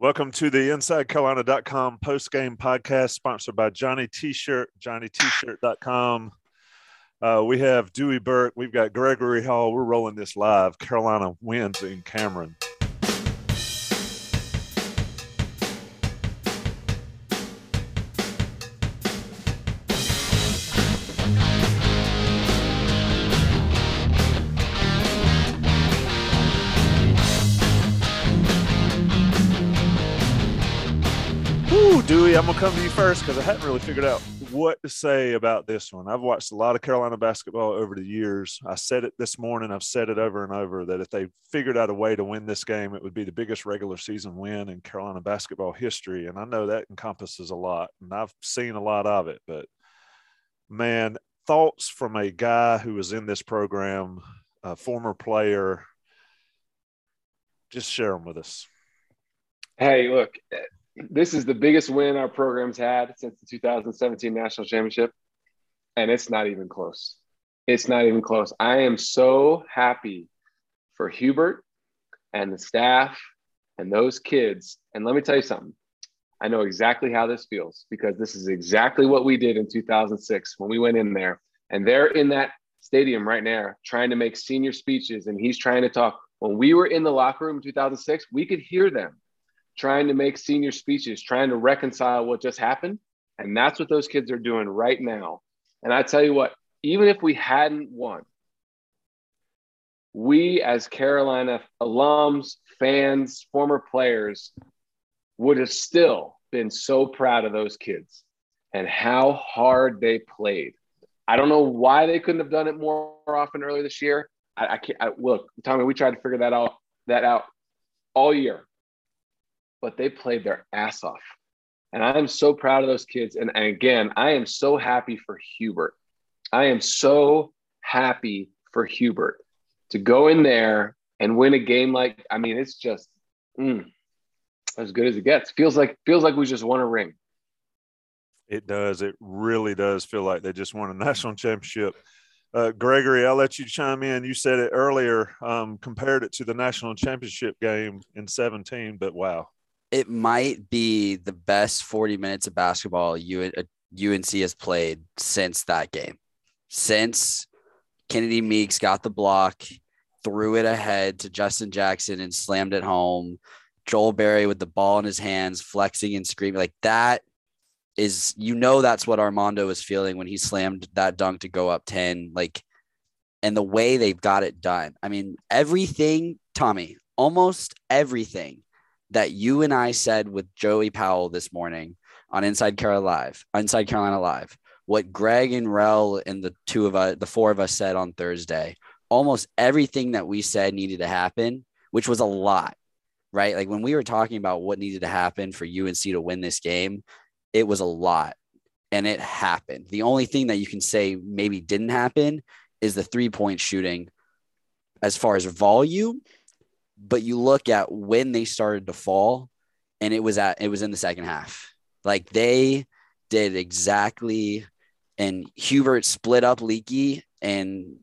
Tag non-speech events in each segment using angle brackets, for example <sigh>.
Welcome to the InsideCarolina.com post-game podcast sponsored by Johnny T-Shirt, JohnnyT-Shirt.com. Uh, we have Dewey Burke. We've got Gregory Hall. We're rolling this live. Carolina wins in Cameron. I'm gonna come to you first because I hadn't really figured out what to say about this one. I've watched a lot of Carolina basketball over the years. I said it this morning. I've said it over and over that if they figured out a way to win this game, it would be the biggest regular season win in Carolina basketball history. And I know that encompasses a lot, and I've seen a lot of it. But man, thoughts from a guy who was in this program, a former player. Just share them with us. Hey, look, eh, this is the biggest win our program's had since the 2017 national championship and it's not even close. It's not even close. I am so happy for hubert and the staff and those kids. And let me tell you something. I know exactly how this feels because this is exactly what we did in 2006 when we went in there. And they're in that stadium right now trying to make senior speeches and he's trying to talk. When we were in the locker room in 2006 we could hear them trying to make senior speeches, trying to reconcile what just happened. And that's what those kids are doing right now. And I tell you what, even if we hadn't won, we as Carolina alums, fans, former players would have still been so proud of those kids and how hard they played. I don't know why they couldn't have done it more often earlier this year. I, I can't I, look, Tommy. We tried to figure that out that out all year but they played their ass off. And I'm so proud of those kids. And, and again, I am so happy for Hubert. I am so happy for Hubert to go in there and win a game like, I mean, it's just mm, as good as it gets. Feels like feels like we just won a ring. It does. It really does feel like they just won a <laughs> national championship. Uh, Gregory, I'll let you chime in. You said it earlier, um, compared it to the national championship game in 17, but wow it might be the best 40 minutes of basketball UNC uh, has played since that game. Since Kennedy Meeks got the block, threw it ahead to Justin Jackson and slammed it home. Joel Berry with the ball in his hands, flexing and screaming like that is you know that's what Armando was feeling when he slammed that dunk to go up 10 like and the way they've got it done. I mean, everything, Tommy, almost everything that you and I said with Joey Powell this morning on Inside Carolina Live, Inside Carolina Live, what Greg and Rel and the two of us, the four of us said on Thursday, almost everything that we said needed to happen, which was a lot, right? Like when we were talking about what needed to happen for UNC to win this game, it was a lot and it happened. The only thing that you can say maybe didn't happen is the three point shooting as far as volume but you look at when they started to fall and it was at it was in the second half. Like they did exactly and hubert split up leaky and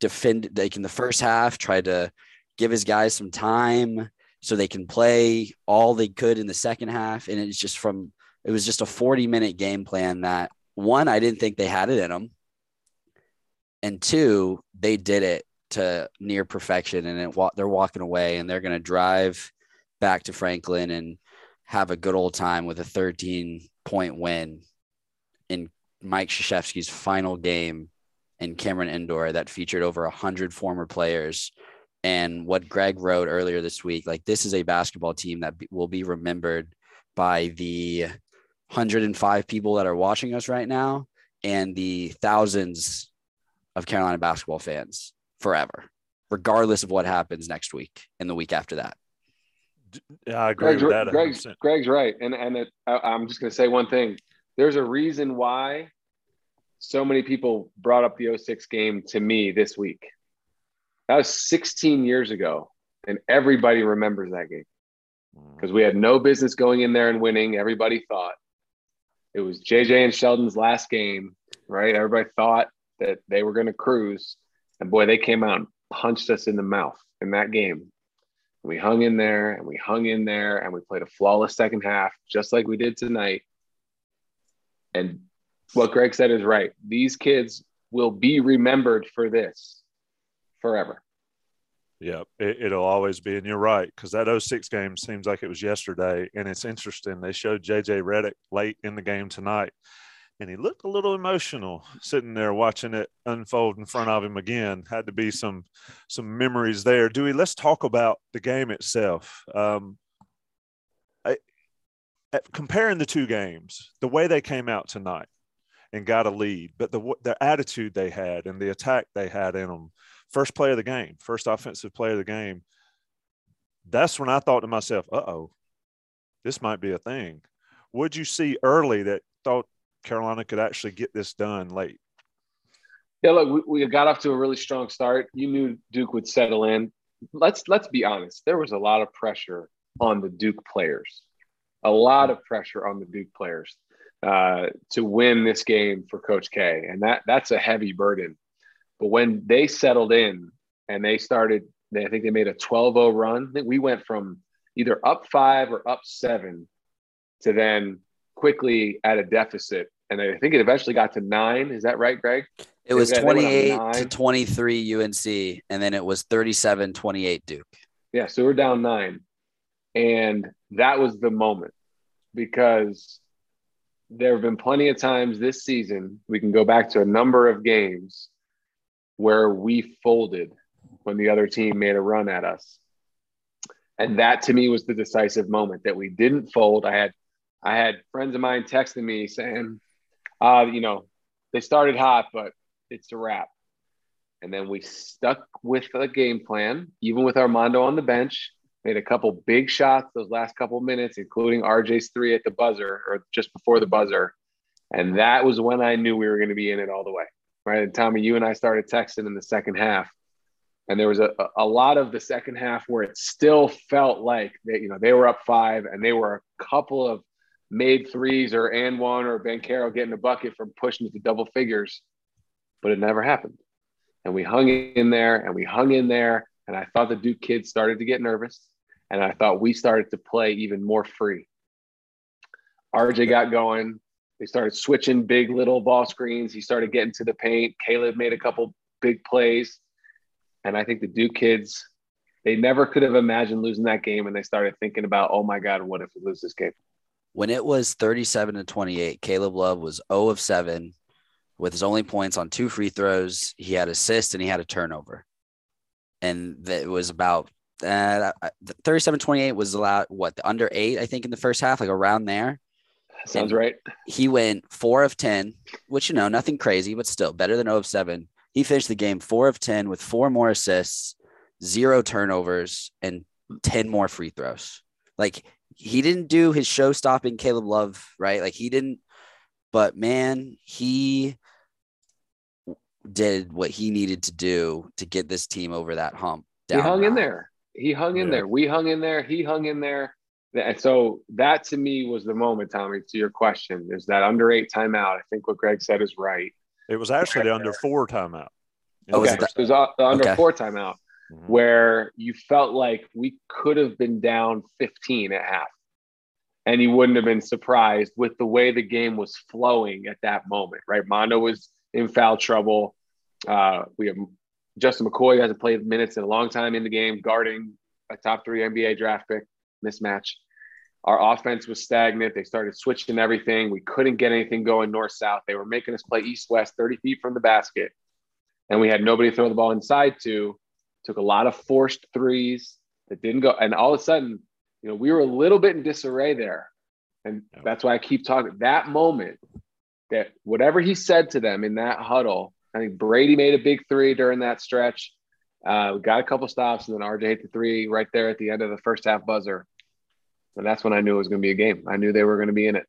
defended like in the first half tried to give his guys some time so they can play all they could in the second half. And it's just from it was just a 40 minute game plan that one i didn't think they had it in them and two they did it to near perfection and it, they're walking away and they're going to drive back to Franklin and have a good old time with a 13 point win in Mike Krzyzewski's final game in Cameron Indoor that featured over 100 former players. And what Greg wrote earlier this week, like this is a basketball team that will be remembered by the 105 people that are watching us right now and the thousands of Carolina basketball fans forever, regardless of what happens next week and the week after that. Yeah, I agree Greg's, with that. Greg's, 100%. Greg's right, and and it, I, I'm just going to say one thing. There's a reason why so many people brought up the 06 game to me this week. That was 16 years ago, and everybody remembers that game mm. because we had no business going in there and winning. Everybody thought it was JJ and Sheldon's last game, right? Everybody thought that they were going to cruise, and boy, they came out and punched us in the mouth in that game. We hung in there and we hung in there and we played a flawless second half, just like we did tonight. And what Greg said is right. These kids will be remembered for this forever. Yeah, it, will always be. And you're right, because that 06 game seems like it was yesterday. And it's interesting. They showed JJ Redick late in the game tonight, and he looked a little emotional sitting there watching it unfold in front of him again. Had to be some some memories there. Dewey, let's talk about the game itself. Um, I, comparing the two games, the way they came out tonight and got a lead, but the the attitude they had and the attack they had in them first play of the game, first offensive play of the game. That's when I thought to myself, uh oh, this might be a thing. Would you see early that thought Carolina could actually get this done late? Yeah, look, we, we got off to a really strong start. You knew Duke would settle in. Let's let's be honest. There was a lot of pressure on the Duke players, a lot of pressure on the Duke players uh, to win this game for Coach K, and that that's a heavy burden. But when they settled in and they started, they, I think they made a 12 0 run. I think we went from either up five or up seven to then quickly at a deficit. And I think it eventually got to nine. Is that right, Greg? It was 28 to 23 UNC, and then it was 37 28 Duke. Yeah, so we're down nine. And that was the moment because there have been plenty of times this season, we can go back to a number of games where we folded when the other team made a run at us. And that to me was the decisive moment that we didn't fold. I had I had friends of mine texting me saying, uh, you know, they started hot, but it's a wrap. And then we stuck with the game plan, even with Armando on the bench, made a couple big shots those last couple minutes, including RJ's three at the buzzer or just before the buzzer. And that was when I knew we were going to be in it all the way right? And Tommy, you and I started texting in the second half, and there was a, a lot of the second half where it still felt like that, you know, they were up five and they were a couple of made threes or and one or Banchero getting a bucket from pushing it to double figures, but it never happened. And we hung in there and we hung in there. And I thought the Duke kids started to get nervous. And I thought we started to play even more free. RJ got going. They started switching big little ball screens. He started getting to the paint. Caleb made a couple big plays. And I think the Duke kids, they never could have imagined losing that game. And they started thinking about, oh my God, what if we lose this game? When it was 37 to 28, Caleb Love was 0 of 7 with his only points on two free throws. He had assists and he had a turnover. And it was about uh, 37 28 was allowed, what, the under eight, I think, in the first half, like around there. Sounds and right. He went four of 10, which, you know, nothing crazy, but still better than 0 of 7. He finished the game four of 10 with four more assists, zero turnovers, and 10 more free throws. Like he didn't do his show stopping Caleb Love, right? Like he didn't, but man, he did what he needed to do to get this team over that hump. he hung in there. He hung in yeah. there. We hung in there. He hung in there. And so that to me was the moment, Tommy, to your question, is that under eight timeout. I think what Greg said is right. It was actually the under four timeout. Oh, okay. It was uh, the under okay. four timeout mm-hmm. where you felt like we could have been down 15 at half. And you wouldn't have been surprised with the way the game was flowing at that moment, right? Mondo was in foul trouble. Uh, we have Justin McKoy hasn't played minutes in a long time in the game, guarding a top three NBA draft pick mismatch. Our offense was stagnant. They started switching everything. We couldn't get anything going north south. They were making us play east west, 30 feet from the basket. And we had nobody to throw the ball inside to. Took a lot of forced threes that didn't go. And all of a sudden, you know, we were a little bit in disarray there. And that's why I keep talking. That moment, that whatever he said to them in that huddle, I think Brady made a big three during that stretch. Uh, we got a couple stops, and then RJ hit the three right there at the end of the first half buzzer And that's when I knew it was going to be a game. I knew they were going to be in it.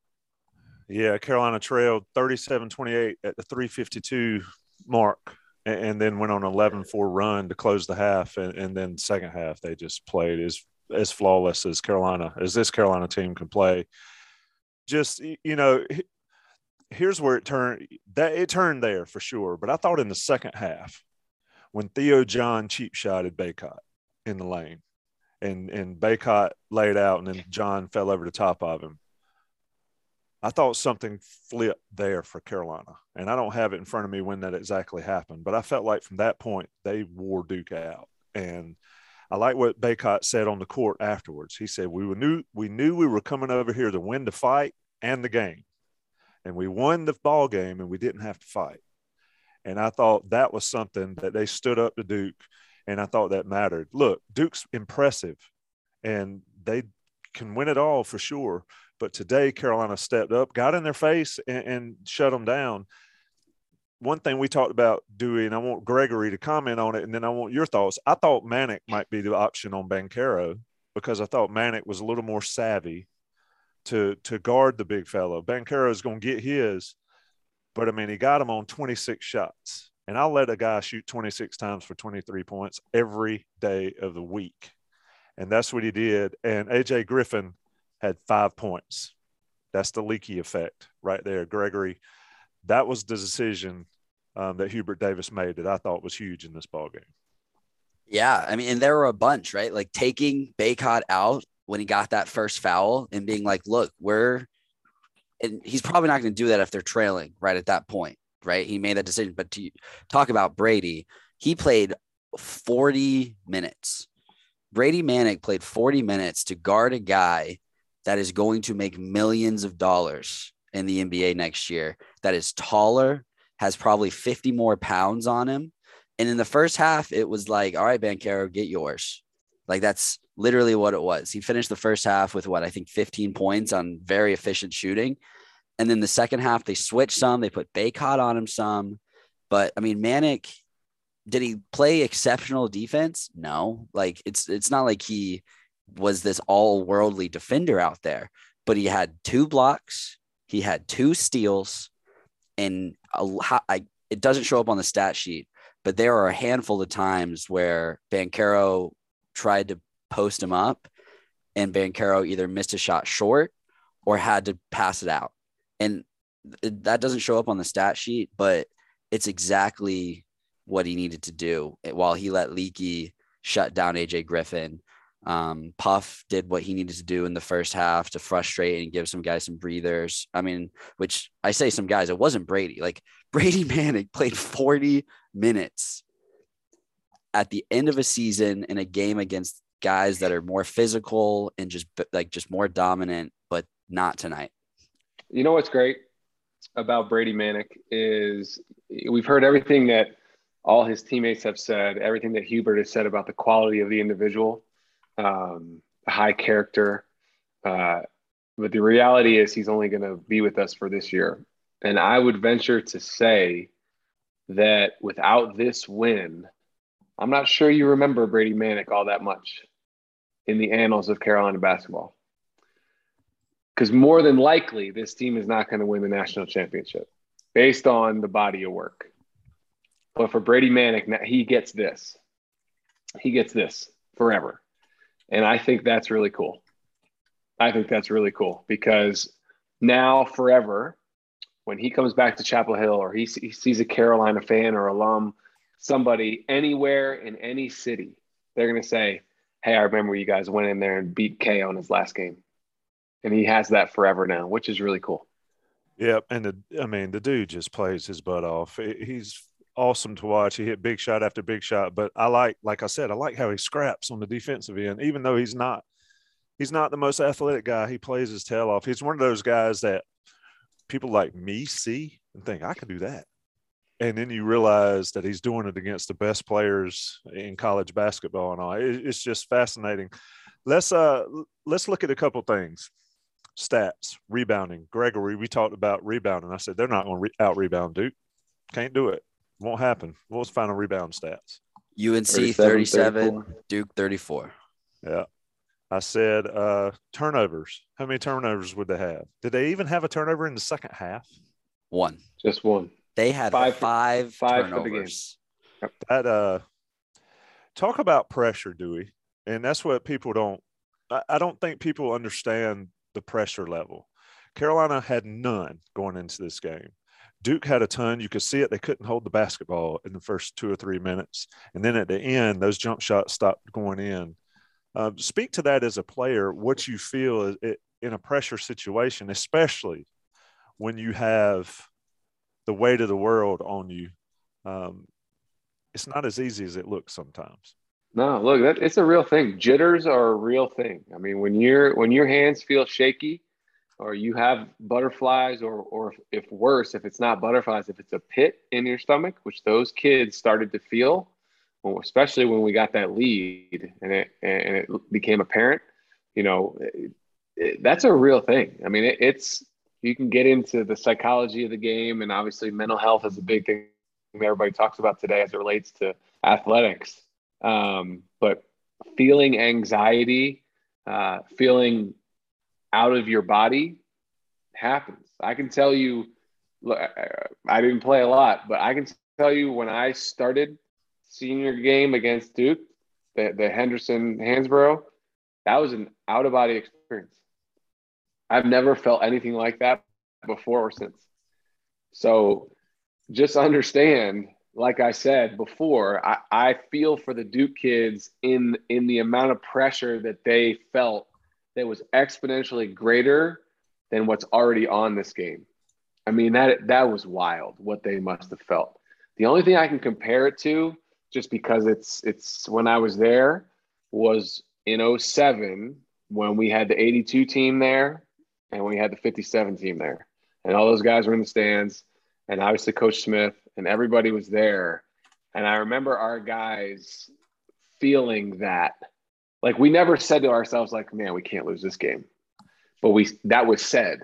Yeah, Carolina trailed 37-28 at the 352 mark and, then went on an 11-4 run to close the half and, and then second half they just played as as flawless as Carolina as this Carolina team can play. Just you know, here's where it turned that it turned there for sure, but I thought in the second half when Theo John cheap shotted Bacot in the lane and and Bacot laid out and then John fell over the top of him I thought something flipped there for Carolina. And I don't have it in front of me when that exactly happened, but I felt like from that point they wore Duke out. And I like what Bacot said on the court afterwards. He said, We knew we knew we were coming over here to win the fight and the game. And we won the ball game and we didn't have to fight. And I thought that was something that they stood up to Duke. And I thought that mattered. Look, Duke's impressive and they can win it all for sure but today, Carolina stepped up, got in their face, and, and shut them down. One thing we talked about doing, I want Gregory to comment on it, and then I want your thoughts. I thought Manek might be the option on Banchero because I thought Manek was a little more savvy to to guard the big fellow. Banchero is going to get his, but I mean, he got him on 26 shots. And I'll let a guy shoot 26 times for 23 points every day of the week. And that's what he did. And AJ Griffin had five points. That's the leaky effect right there, Gregory. That was the decision um, that Hubert Davis made that I thought was huge in this ball game. Yeah, I mean, and there were a bunch, right? Like taking Bacot out when he got that first foul and being like, "Look, we're," and he's probably not going to do that if they're trailing right at that point, right? He made that decision. But to talk about Brady, he played 40 minutes. Brady Manek played 40 minutes to guard a guy that is going to make millions of dollars in the NBA next year, that is taller, has probably 50 more pounds on him. And in the first half, it was like, all right, Banchero, get yours. Like that's literally what it was. He finished the first half with what I think 15 points on very efficient shooting. And then the second half, they switched some, they put Bacot on him some. But I mean, Manek, did he play exceptional defense? No. Like it's it's not like he was this all worldly defender out there, but he had two blocks, he had two steals, and a, I, it doesn't show up on the stat sheet, but there are a handful of times where Banchero tried to post him up, and Banchero either missed a shot short or had to pass it out. And that doesn't show up on the stat sheet, but it's exactly what he needed to do eh, while he let Leaky shut down AJ Griffin um, Puff did what he needed to do in the first half to frustrate and give some guys some breathers. I mean, which I say some guys, it wasn't Brady. Like <laughs> Brady Manek played 40 minutes at the end of a season in a game against guys that are more physical and just like just more dominant, but not tonight. You know what's great about Brady Manek is we've heard everything that all his teammates have said, everything that Hubert has said about the quality of the individual um, high character. Uh, but the reality is, he's only going to be with us for this year. And I would venture to say that without this win, I'm not sure you remember Brady Manek all that much in the annals of Carolina basketball. Because more than likely, this team is not going to win the national championship based on the body of work. But for Brady Manek, he gets this. He gets this forever. And I think that's really cool. I think that's really cool because now, forever, when he comes back to Chapel Hill or he, he sees a Carolina fan or alum, somebody anywhere in any city, they're going to say, Hey, I remember you guys went in there and beat K on his last game. And he has that forever now, which is really cool. Yep. And the, I mean, the dude just plays his butt off. He's awesome to watch. He hit big shot after big shot, but I like, like I said, I like how he scraps on the defensive end, even though he's not, he's not the most athletic guy. He plays his tail off. He's one of those guys that people like me see and think I could do that. And then you realize that he's doing it against the best players in college basketball and all. It's just fascinating. Let's uh let's look at a couple things. Stats, rebounding. Gregory, we talked about rebounding. I said they're not going to re- out rebound Duke. Can't do it. Won't happen. What's final rebound stats? UNC 37, 37 Duke 34. Yeah. I said uh, turnovers. How many turnovers would they have? Did they even have a turnover in the second half? One. Just one. They had five, five, five five, for- the game. turnovers. That uh, talk about pressure, Dewey, and that's what people don't. I, I don't think people understand the pressure level. Carolina had none going into this game. Duke had a ton. You could see it. They couldn't hold the basketball in the first two or three minutes, and then at the end, those jump shots stopped going in. Uh, speak to that as a player. What you feel is it, in a pressure situation, especially when you have the weight of the world on you. Um, it's not as easy as it looks sometimes. No, look, that it's a real thing. Jitters are a real thing. I mean, when you're when your hands feel shaky, or you have butterflies, or or if worse, if it's not butterflies, if it's a pit in your stomach, which those kids started to feel, especially when we got that lead and it and it became apparent, you know, it, it, that's a real thing. I mean, it, it's you can get into the psychology of the game, and obviously mental health is a big thing everybody talks about today as it relates to athletics. Um, but feeling anxiety, uh, feeling out of your body happens. I can tell you, look, I- didn't play a lot, but I can tell you when I started senior game against Duke, the, the Henderson Hansbrough, that was an out of body experience. I've never felt anything like that before or since. So just understand, like I said before, I, I feel for the Duke kids in in the amount of pressure that they felt that was exponentially greater than what's already on this game. I mean, that that was wild what they must have felt. The only thing I can compare it to, just because it's it's when I was there, was in 07 when we had the 82 team there and we had the 57 team there. And all those guys were in the stands, and obviously Coach Smith and everybody was there. And I remember our guys feeling that. Like we never said to ourselves, like, man, we can't lose this game. But we that was said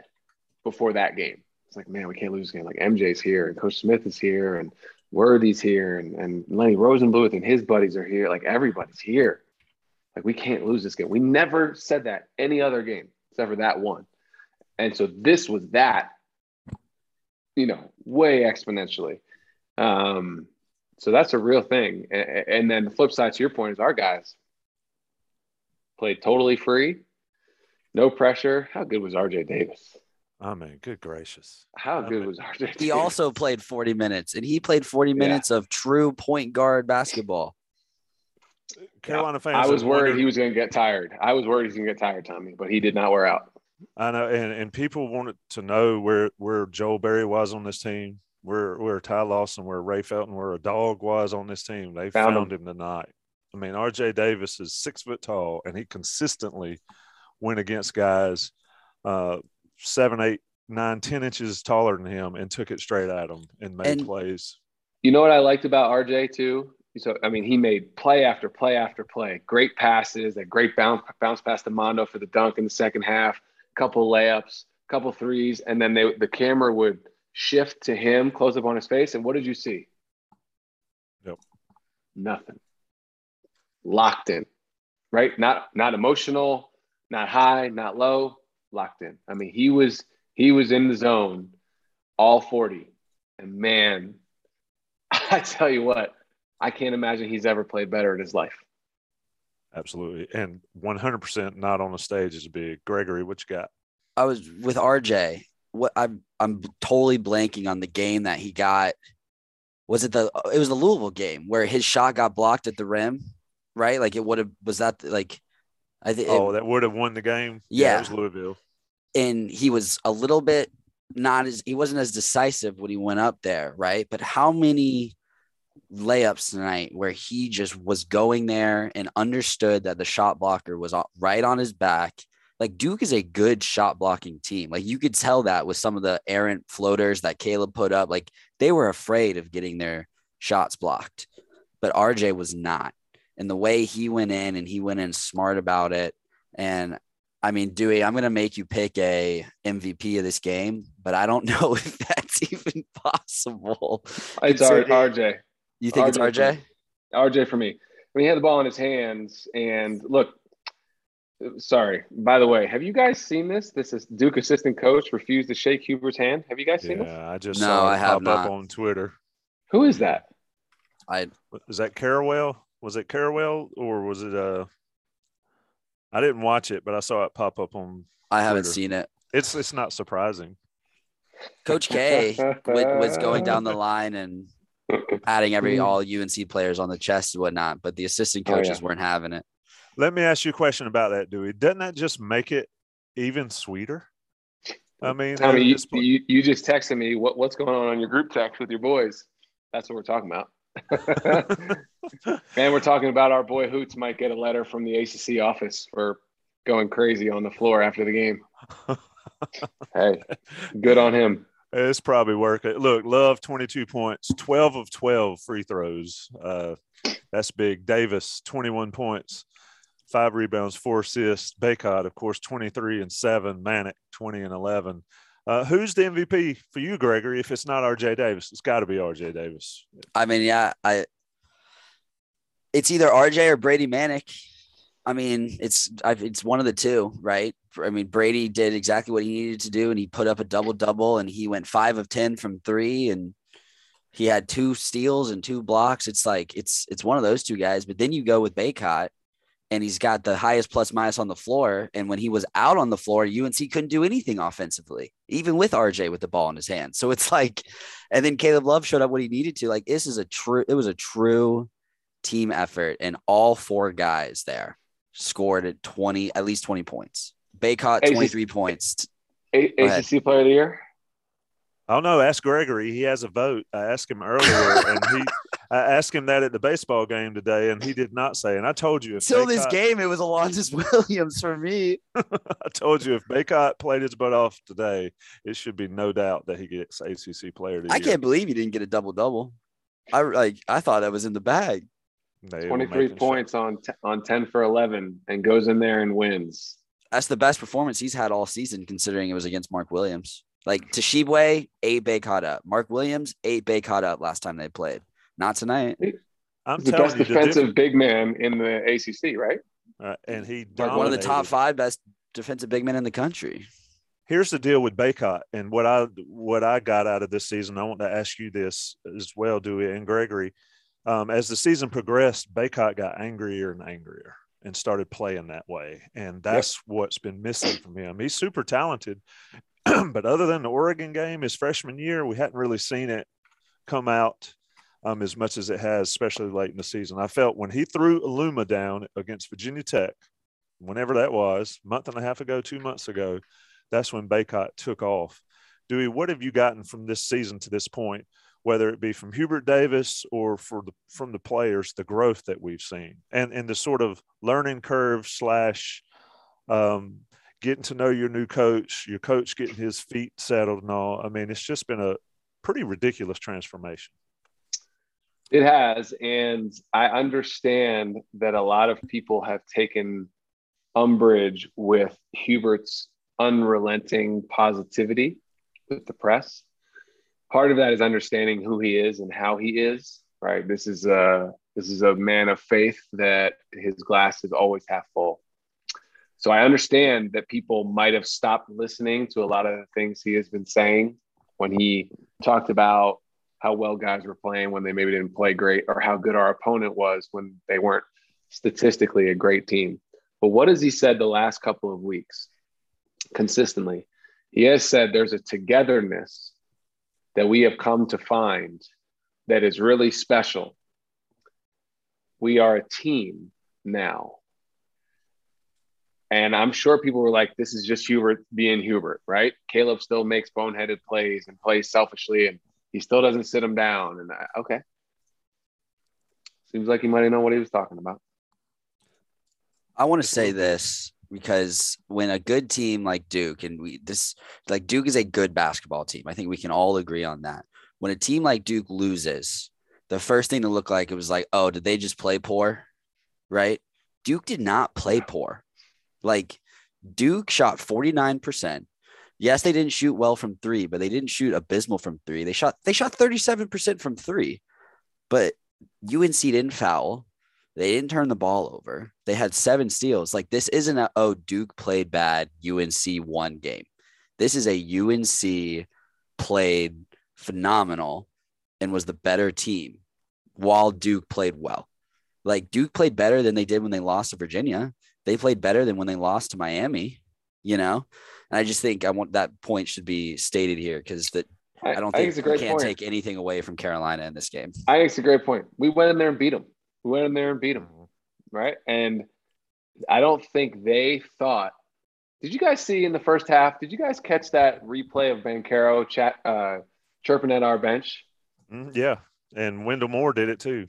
before that game. It's like, man, we can't lose this game. Like MJ's here and Coach Smith is here and Worthy's here and, and Lenny Rosenbluth and his buddies are here. Like everybody's here. Like we can't lose this game. We never said that any other game except for that one. And so this was that, you know, way exponentially. Um, so that's a real thing. And, and then the flip side to your point is our guys played totally free, no pressure. How good was RJ Davis? Oh man, good gracious. How I good mean, was RJ Davis? He also played 40 minutes, and he played 40 minutes of true point guard basketball. Uh, Carolina fans. I was worried wondered- he was going to get tired. I was worried he was going to get tired, Tommy, but he did not wear out. I know, and, and people wanted to know where where Joel Berry was on this team, where where Ty Lawson, where Ray Felton, where a dog was on this team. They Found found, him tonight. I mean, R.J. Davis is six foot tall, and he consistently went against guys uh, seven, eight, nine, ten inches taller than him, and took it straight at him and made And- plays. You know what I liked about RJ too? So I mean, he made play after play after play. Great passes, that great bounce bounce past to Mondo for the dunk in the second half. Couple layups, couple threes, and then they the camera would shift to him, close up on his face, and what did you see? Nope. Nothing. Locked in, right? Not not emotional, not high, not low. Locked in. I mean, he was he was in the zone, all forty, and man, <laughs> I tell you what, I can't imagine he's ever played better in his life. Absolutely, and one hundred percent not on the stage is big. Gregory, what you got? I was with RJ. What I'm I'm totally blanking on the game that he got. Was it the it was the Louisville game where his shot got blocked at the rim, right? Like it would have was that like I think Oh, that would have won the game. Yeah. it was Louisville. and he was a little bit not as he wasn't as decisive when he went up there, right? But how many layups tonight where he just was going there and understood that the shot blocker was right on his back. Like Duke is a good shot blocking team. Like you could tell that with some of the errant floaters that Caleb put up. Like they were afraid of getting their shots blocked, but RJ was not. And the way he went in and he went in smart about it. And I mean, Dewey, I'm going to make you pick a MVP of this game, but I don't <laughs> know if that's even possible. It's R- RJ. You think it's RJ. RJ? RJ for me. I mean, he had the ball in his hands, and look, Sorry. By the way, have you guys seen this? This is Duke assistant coach refused to shake Hubert's hand. Have you guys seen this? Yeah, I just No, saw it I have pop not. up on Twitter. Who is that? I Is that Carrawell? Was it Carrawell or was it uh I didn't watch it, but I saw it pop up on I haven't Twitter. seen it. it's it's not surprising. Coach K was going down the line and <laughs> adding every all UNC players on the chest and whatnot, but the assistant Oh, yeah. coaches weren't having it. Let me ask you a question about that, Dewey. Doesn't that just make it even sweeter? I mean, Tommy, you, you, you just texted me what, what's going on on your group text with your boys. That's what we're talking about. <laughs> and we're talking about our boy Hoots might get a letter from the ACC office for going crazy on the floor after the game. <laughs> hey, good on him. It's probably working. Look, Love 22 points, 12 of 12 free throws. Uh, that's big. Davis 21 points, five rebounds, four assists. Bacot, of course, 23 and seven. Manek 20 and 11. Uh, who's the MVP for you, Gregory? If it's not RJ Davis, it's got to be RJ Davis. I mean, yeah, I it's either RJ or Brady Manek. I mean, it's I, it's one of the two, right? I mean, Brady did exactly what he needed to do, and he put up a double double, and he went five of ten from three, and he had two steals and two blocks. It's like it's it's one of those two guys. But then you go with Bacot, and he's got the highest plus minus on the floor. And when he was out on the floor, UNC couldn't do anything offensively, even with RJ with the ball in his hand. So it's <laughs> like, and then Caleb Love showed up when he needed to. Like this is a true, it was a true team effort, and all four guys there scored at 20, at least 20 points. Bacot, Hey, 23 points. A- ACC Player of the Year. I don't know. Ask Gregory. He has a vote. I asked him earlier, and he I asked him that at the baseball game today, and he did not say. And I told you if Till this Bacot- game, it was Alondes <laughs> Williams for me. <laughs> I told you if Bacot played his butt off today, it should be no doubt that he gets ACC Player of the I Year. can't believe he didn't get a double double. I like I thought that was in the bag. They 23 making sure. points on t- on 10 for 11 and goes in there and wins. That's the best performance he's had all season, considering it was against Mark Williams. Like Tshiebwe, eight Bacot up. Mark Williams, eight Bacot up last time they played. Not tonight. I'm He's the best you, the defensive big man in the ACC, right? uh, and he Like one of the top five best defensive big men in the country. Here's the deal with Bacot, and what I what I got out of this season. I want to ask you this as well, Dewey and Gregory. Um, as the season progressed, Bacot got angrier and angrier and started playing that way, and that's what's been missing from him. He's super talented, <clears throat> but other than the Oregon game, his freshman year, we hadn't really seen it come out um, as much as it has, especially late in the season. I felt when he threw Aluma down against Virginia Tech, whenever that was, month and a half ago, two months ago, that's when Bacot took off. Dewey, what have you gotten from this season to this point, whether it be from Hubert Davis or for the, from the players, the growth that we've seen and, and the sort of learning curve slash um, getting to know your new coach, your coach getting his feet settled and all. I mean, it's just been a pretty ridiculous transformation. It has. And I understand that a lot of people have taken umbrage with Hubert's unrelenting positivity with the press. Part of that is understanding who he is and how he is, right? This is a this is a man of faith that his glass is always half full. So I understand that people might have stopped listening to a lot of the things he has been saying when he talked about how well guys were playing when they maybe didn't play great or how good our opponent was when they weren't statistically a great team. But what has he said the last couple of weeks consistently? He has said there's a togetherness that we have come to find that is really special. We are a team now. And I'm sure people were like, this is just Hubert being Hubert, right? Caleb still makes boneheaded plays and plays selfishly, and he still doesn't sit him down. And I, okay. Seems like he might known what he was talking about. I want to say this because when a good team like Duke and we this like Duke is a good basketball team. I think we can all agree on that. When a team like Duke loses, the first thing to look like it was like, oh, did they just play poor? Right? Duke did not play poor. Like Duke shot 49%. Yes, they didn't shoot well from 3, but they didn't shoot abysmal from 3. They shot they shot 37% from 3. But UNC didn't foul. They didn't turn the ball over. They had seven steals. Like this isn't a oh Duke played bad, UNC won game. This is a UNC played phenomenal and was the better team while Duke played well. Like Duke played better than they did when they lost to Virginia. They played better than when they lost to Miami, you know? And I just think I want that point should be stated here because that I don't think, think we can't point. take anything away from Carolina in this game. I think it's a great point. We went in there and beat them. We went in there and beat them, right? And I don't think they thought. Did you guys see in the first half? Did you guys catch that replay of Banchero chat uh, chirping at our bench? Mm, yeah, and Wendell Moore did it too.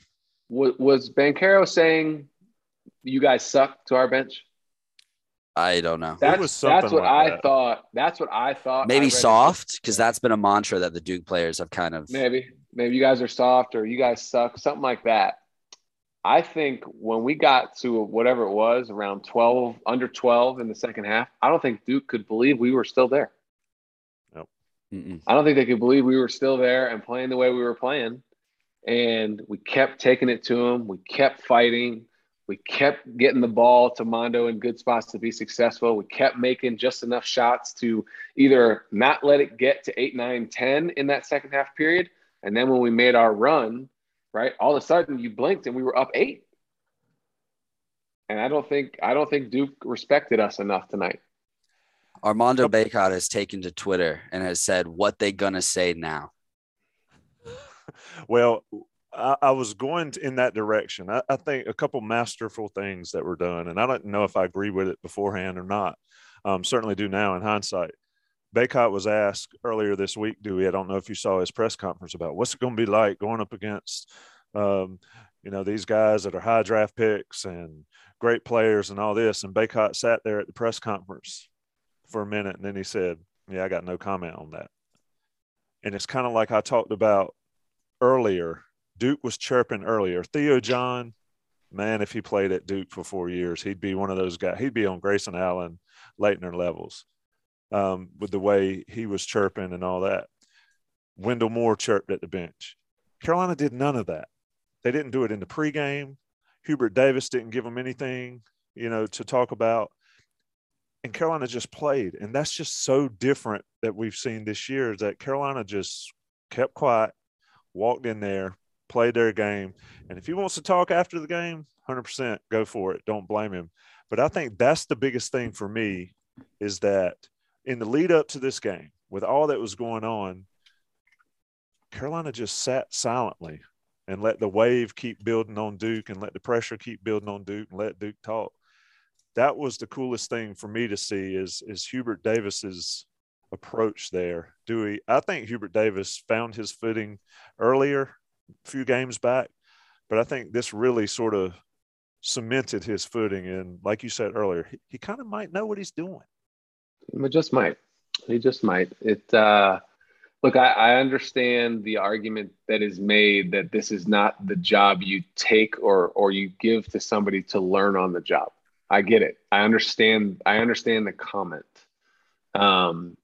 Was, was Banchero saying you guys suck to our bench? I don't know. That was That's, that's what like I that. thought. That's what I thought. Maybe I soft because that's been a mantra that the Duke players have kind of. Maybe, maybe you guys are soft or you guys suck, something like that. I think when we got to whatever it was around 12, under 12 in the second half, I don't think Duke could believe we were still there. Nope. I don't think they could believe we were still there and playing the way we were playing. And we kept taking it to them. We kept fighting. We kept getting the ball to Mondo in good spots to be successful. We kept making just enough shots to either not let it get to 8, 9, 10 in that second half period. And then when we made our run, right, all of a sudden you blinked and we were up eight. And I don't think I don't think Duke respected us enough tonight. Armando Bacot has taken to Twitter and has said, "What they gonna say now?" <laughs> well, I, I, was going in that direction. I, I, think a couple masterful things that were done, and I don't know if I agree with it beforehand or not. Um, certainly do now in hindsight. Bacot was asked earlier this week, Dewey. I don't know if you saw his press conference about what's it going to be like going up against, um, you know, these guys that are high draft picks and great players and all this. And Bacot sat there at the press conference for a minute, and then he said, "Yeah, I got no comment on that." And it's kind of like I talked about earlier Duke was chirping earlier. Theo John, man, if he played at Duke for four years, he'd be one of those guys. He'd be on Grayson Allen, Laettner levels um, with the way he was chirping and all that. Wendell Moore chirped at the bench. Carolina did none of that. They didn't do it in the pregame. Hubert Davis didn't give them anything, you know, to talk about. And Carolina just played. And that's just so different that we've seen this year is that Carolina just kept quiet, walked in there, played their game. And if he wants to talk after the game, 100% go for it. Don't blame him. But I think that's the biggest thing for me is that in the lead up to this game, with all that was going on, Carolina just sat silently and let the wave keep building on Duke and let the pressure keep building on Duke and let Duke talk. That was the coolest thing for me to see is is Hubert Davis's approach there. Dewey, I think Hubert Davis found his footing earlier few games back, but I think this really sort of cemented his footing. And like you said earlier, he, he kind of might know what he's doing. He just might. He just might. It. Uh, look, I, I understand the argument that is made that this is not the job you take or or you give to somebody to learn on the job. I get it. I understand. I understand the comment. Um,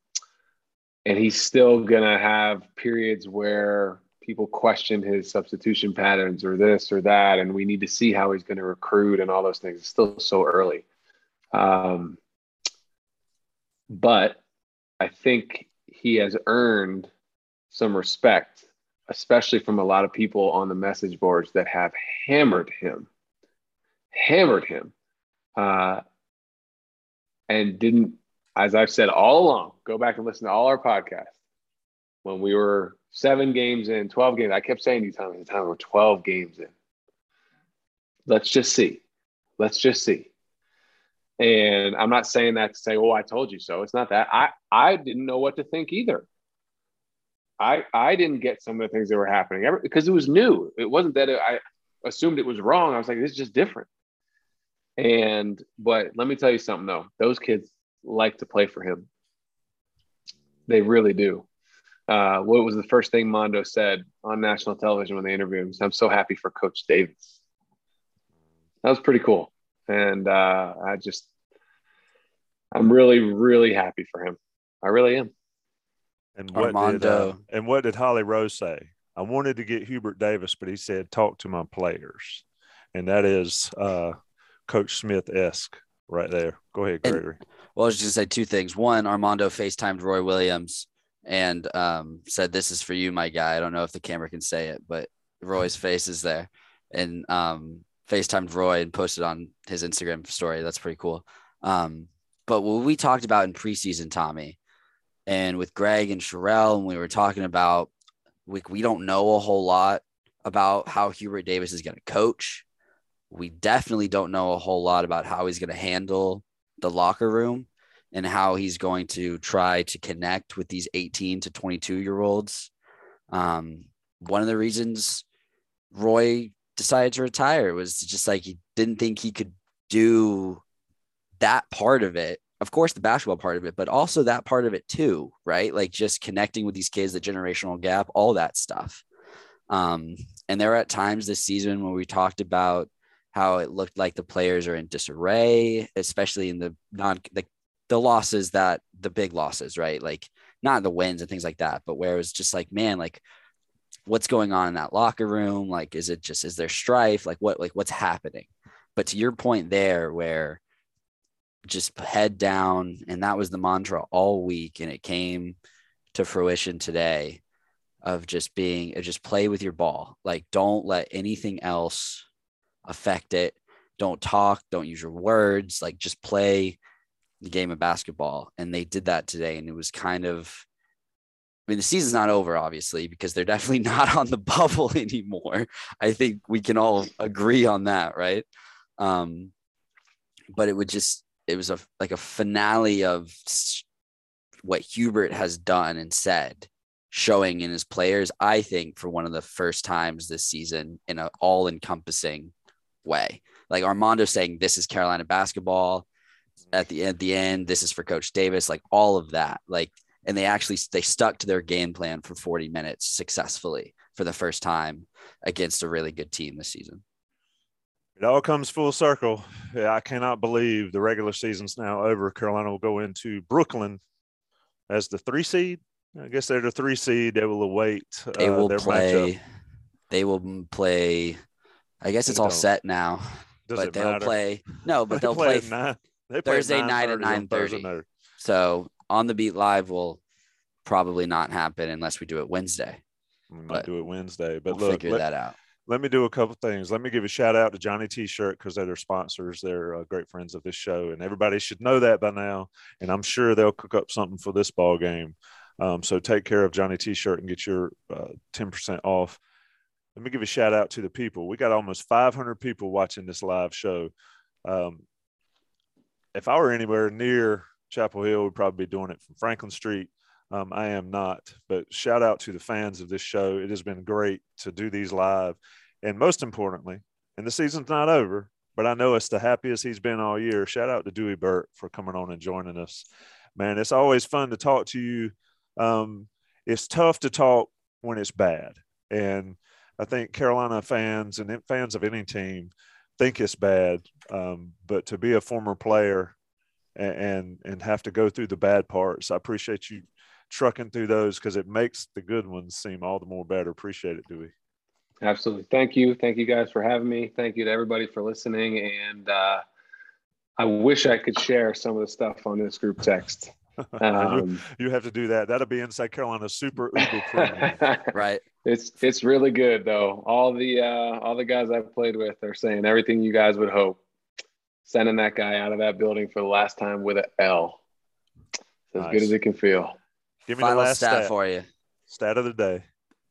and he's still gonna have periods where people question his substitution patterns or this or that, and we need to see how he's going to recruit and all those things. It's still so early. Um, but I think he has earned some respect, especially from a lot of people on the message boards that have hammered him, hammered him, uh, and didn't, as I've said all along, go back and listen to all our podcasts. When we were seven games in, 12 games. I kept saying these times at the time we're 12 games in. Let's just see. Let's just see. And I'm not saying that to say, oh, I told you so. It's not that. I, I didn't know what to think either. I, I didn't get some of the things that were happening because it was new. It wasn't that I assumed it was wrong. I was like, this is just different. And, but let me tell you something though. Those kids like to play for him. They really do uh, what was the first thing Mondo said on national television when they interviewed him? I'm so happy for Coach Davis. That was pretty cool, and uh, I just, I'm really, really happy for him. I really am. And what Armando. did uh, and what did Holly Rowe say? I wanted to get Hubert Davis, but he said talk to my players, and that is uh, Coach Smith esque right there. Go ahead, Gregory. And, well, I was just gonna say two things. One, Armando FaceTimed Roy Williams and um, said, "This is for you, my guy." I don't know if the camera can say it, but Roy's face is there, and um, FaceTimed Roy and posted on his Instagram story. That's pretty cool. Um, but what we talked about in preseason, Tommy, and with Greg and Sherelle, and we were talking about we, we don't know a whole lot about how Hubert Davis is going to coach. We definitely don't know a whole lot about how he's going to handle the locker room and how he's going to try to connect with these 18 to 22 year olds. Um, one of the reasons Roy decided to retire was just like he didn't think he could do that part of it. Of course, the basketball part of it, but also that part of it too, right? Like just connecting with these kids, the generational gap, all that stuff. Um, and there were at times this season when we talked about how it looked like the players are in disarray, especially in the non the, the losses that the big losses, right? Like not the wins and things like that, but where it was just like, man, like what's going on in that locker room? Like, is it just is there strife? Like what like what's happening? But to your point there, where just head down, and that was the mantra all week, and it came to fruition today of just being just play with your ball. Like don't let anything else affect it. Don't talk, don't use your words, like just play the game of basketball. And they did that today. And it was kind of I mean, the season's not over, obviously, because they're <laughs> definitely not on the <laughs> bubble anymore. I think we can all agree on that, right? Um, but it would just, it was a like a finale of what Hubert has done and said, showing in his players. I think for one of the first times this season in an all-encompassing way. Like Armando saying, "This is Carolina basketball." At the at the end, this is for Coach Davis. Like all of that, like and they actually they stuck to their game plan for 40 minutes successfully for the first time against a really good team this season. It all comes full circle. I cannot believe the regular season's now over. Carolina will go into Brooklyn as the three seed. I guess they're the three seed. They will await. Uh, they will play. Matchup. They will play. I guess it's all set now. Does but they'll matter? play. No, but they'll play, play nine, they Thursday night at nine thirty. So on the beat live will probably not happen unless we do it Wednesday. We might do it Wednesday, but we'll look, figure let, that out. Let me do a couple things. Let me give a shout out to Johnny T-shirt because they're their sponsors. They're uh, great friends of this show, and everybody should know that by now. And I'm sure they'll cook up something for this ball game. Um, so take care of Johnny T-shirt and get your uh, 10% off. Let me give a shout out to the people. We got almost 500 people watching this live show. Um, if I were anywhere near Chapel Hill, we'd probably be doing it from Franklin Street. Um, I am not, but shout out to the fans of this show. It has been great to do these live. And most importantly, and the season's not over, but I know it's the happiest he's been all year. Shout out to Dewey Burke for coming on and joining us. Man, it's always fun to talk to you. Um, it's tough to talk when it's bad. And I think Carolina fans and fans of any team think it's bad. Um, but to be a former player and, and, and have to go through the bad parts, I appreciate you trucking through those because it makes the good ones seem all the more better. Appreciate it, Dewey. Absolutely. Thank you. Thank you guys for having me. Thank you to everybody for listening. And uh, I wish I could share some of the stuff on this group text. <laughs> Um, you, you, have to do that. That'll be inside Carolina Super <laughs> Uber right. It's it's really good though. All the uh, all the guys I've played with are saying everything you guys would hope. Sending that guy out of that building for the last time with an L. As nice. good as it can feel. Give me Final the last stat, stat for you. Stat of the day.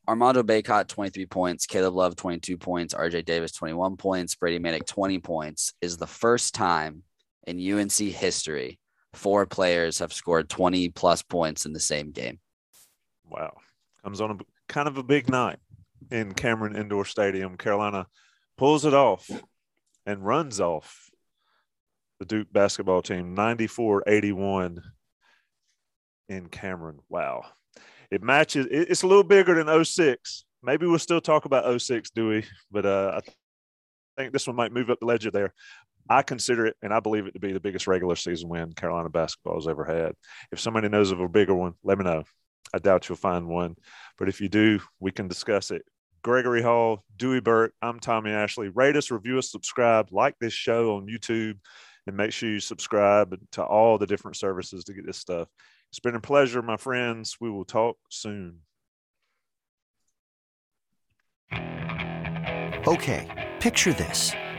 Armando Bacot, 23 points. Caleb Love, 22 points. RJ Davis, 21 points. Brady Manek, 20 points. Is the first time in UNC history four players have scored 20 plus points in the same game. Wow. Comes on a kind of a big night in Cameron Indoor Stadium. Carolina pulls it off and runs off the Duke basketball team 94 81 in Cameron. Wow. It matches, it's a little bigger than 06. Maybe we'll still talk about 06, Dewey, but uh, I think this one might move up the ledger there. I consider it, and I believe it to be the biggest regular season win Carolina basketball has ever had. If somebody knows of a bigger one, let me know. I doubt you'll find one, but if you do, we can discuss it. Gregory Hall, Dewey Burke. I'm Tommy Ashley. Rate us, review us, subscribe, like this show on YouTube, and make sure you subscribe to all the different services to get this stuff. It's been a pleasure, my friends. We will talk soon. Okay, picture this.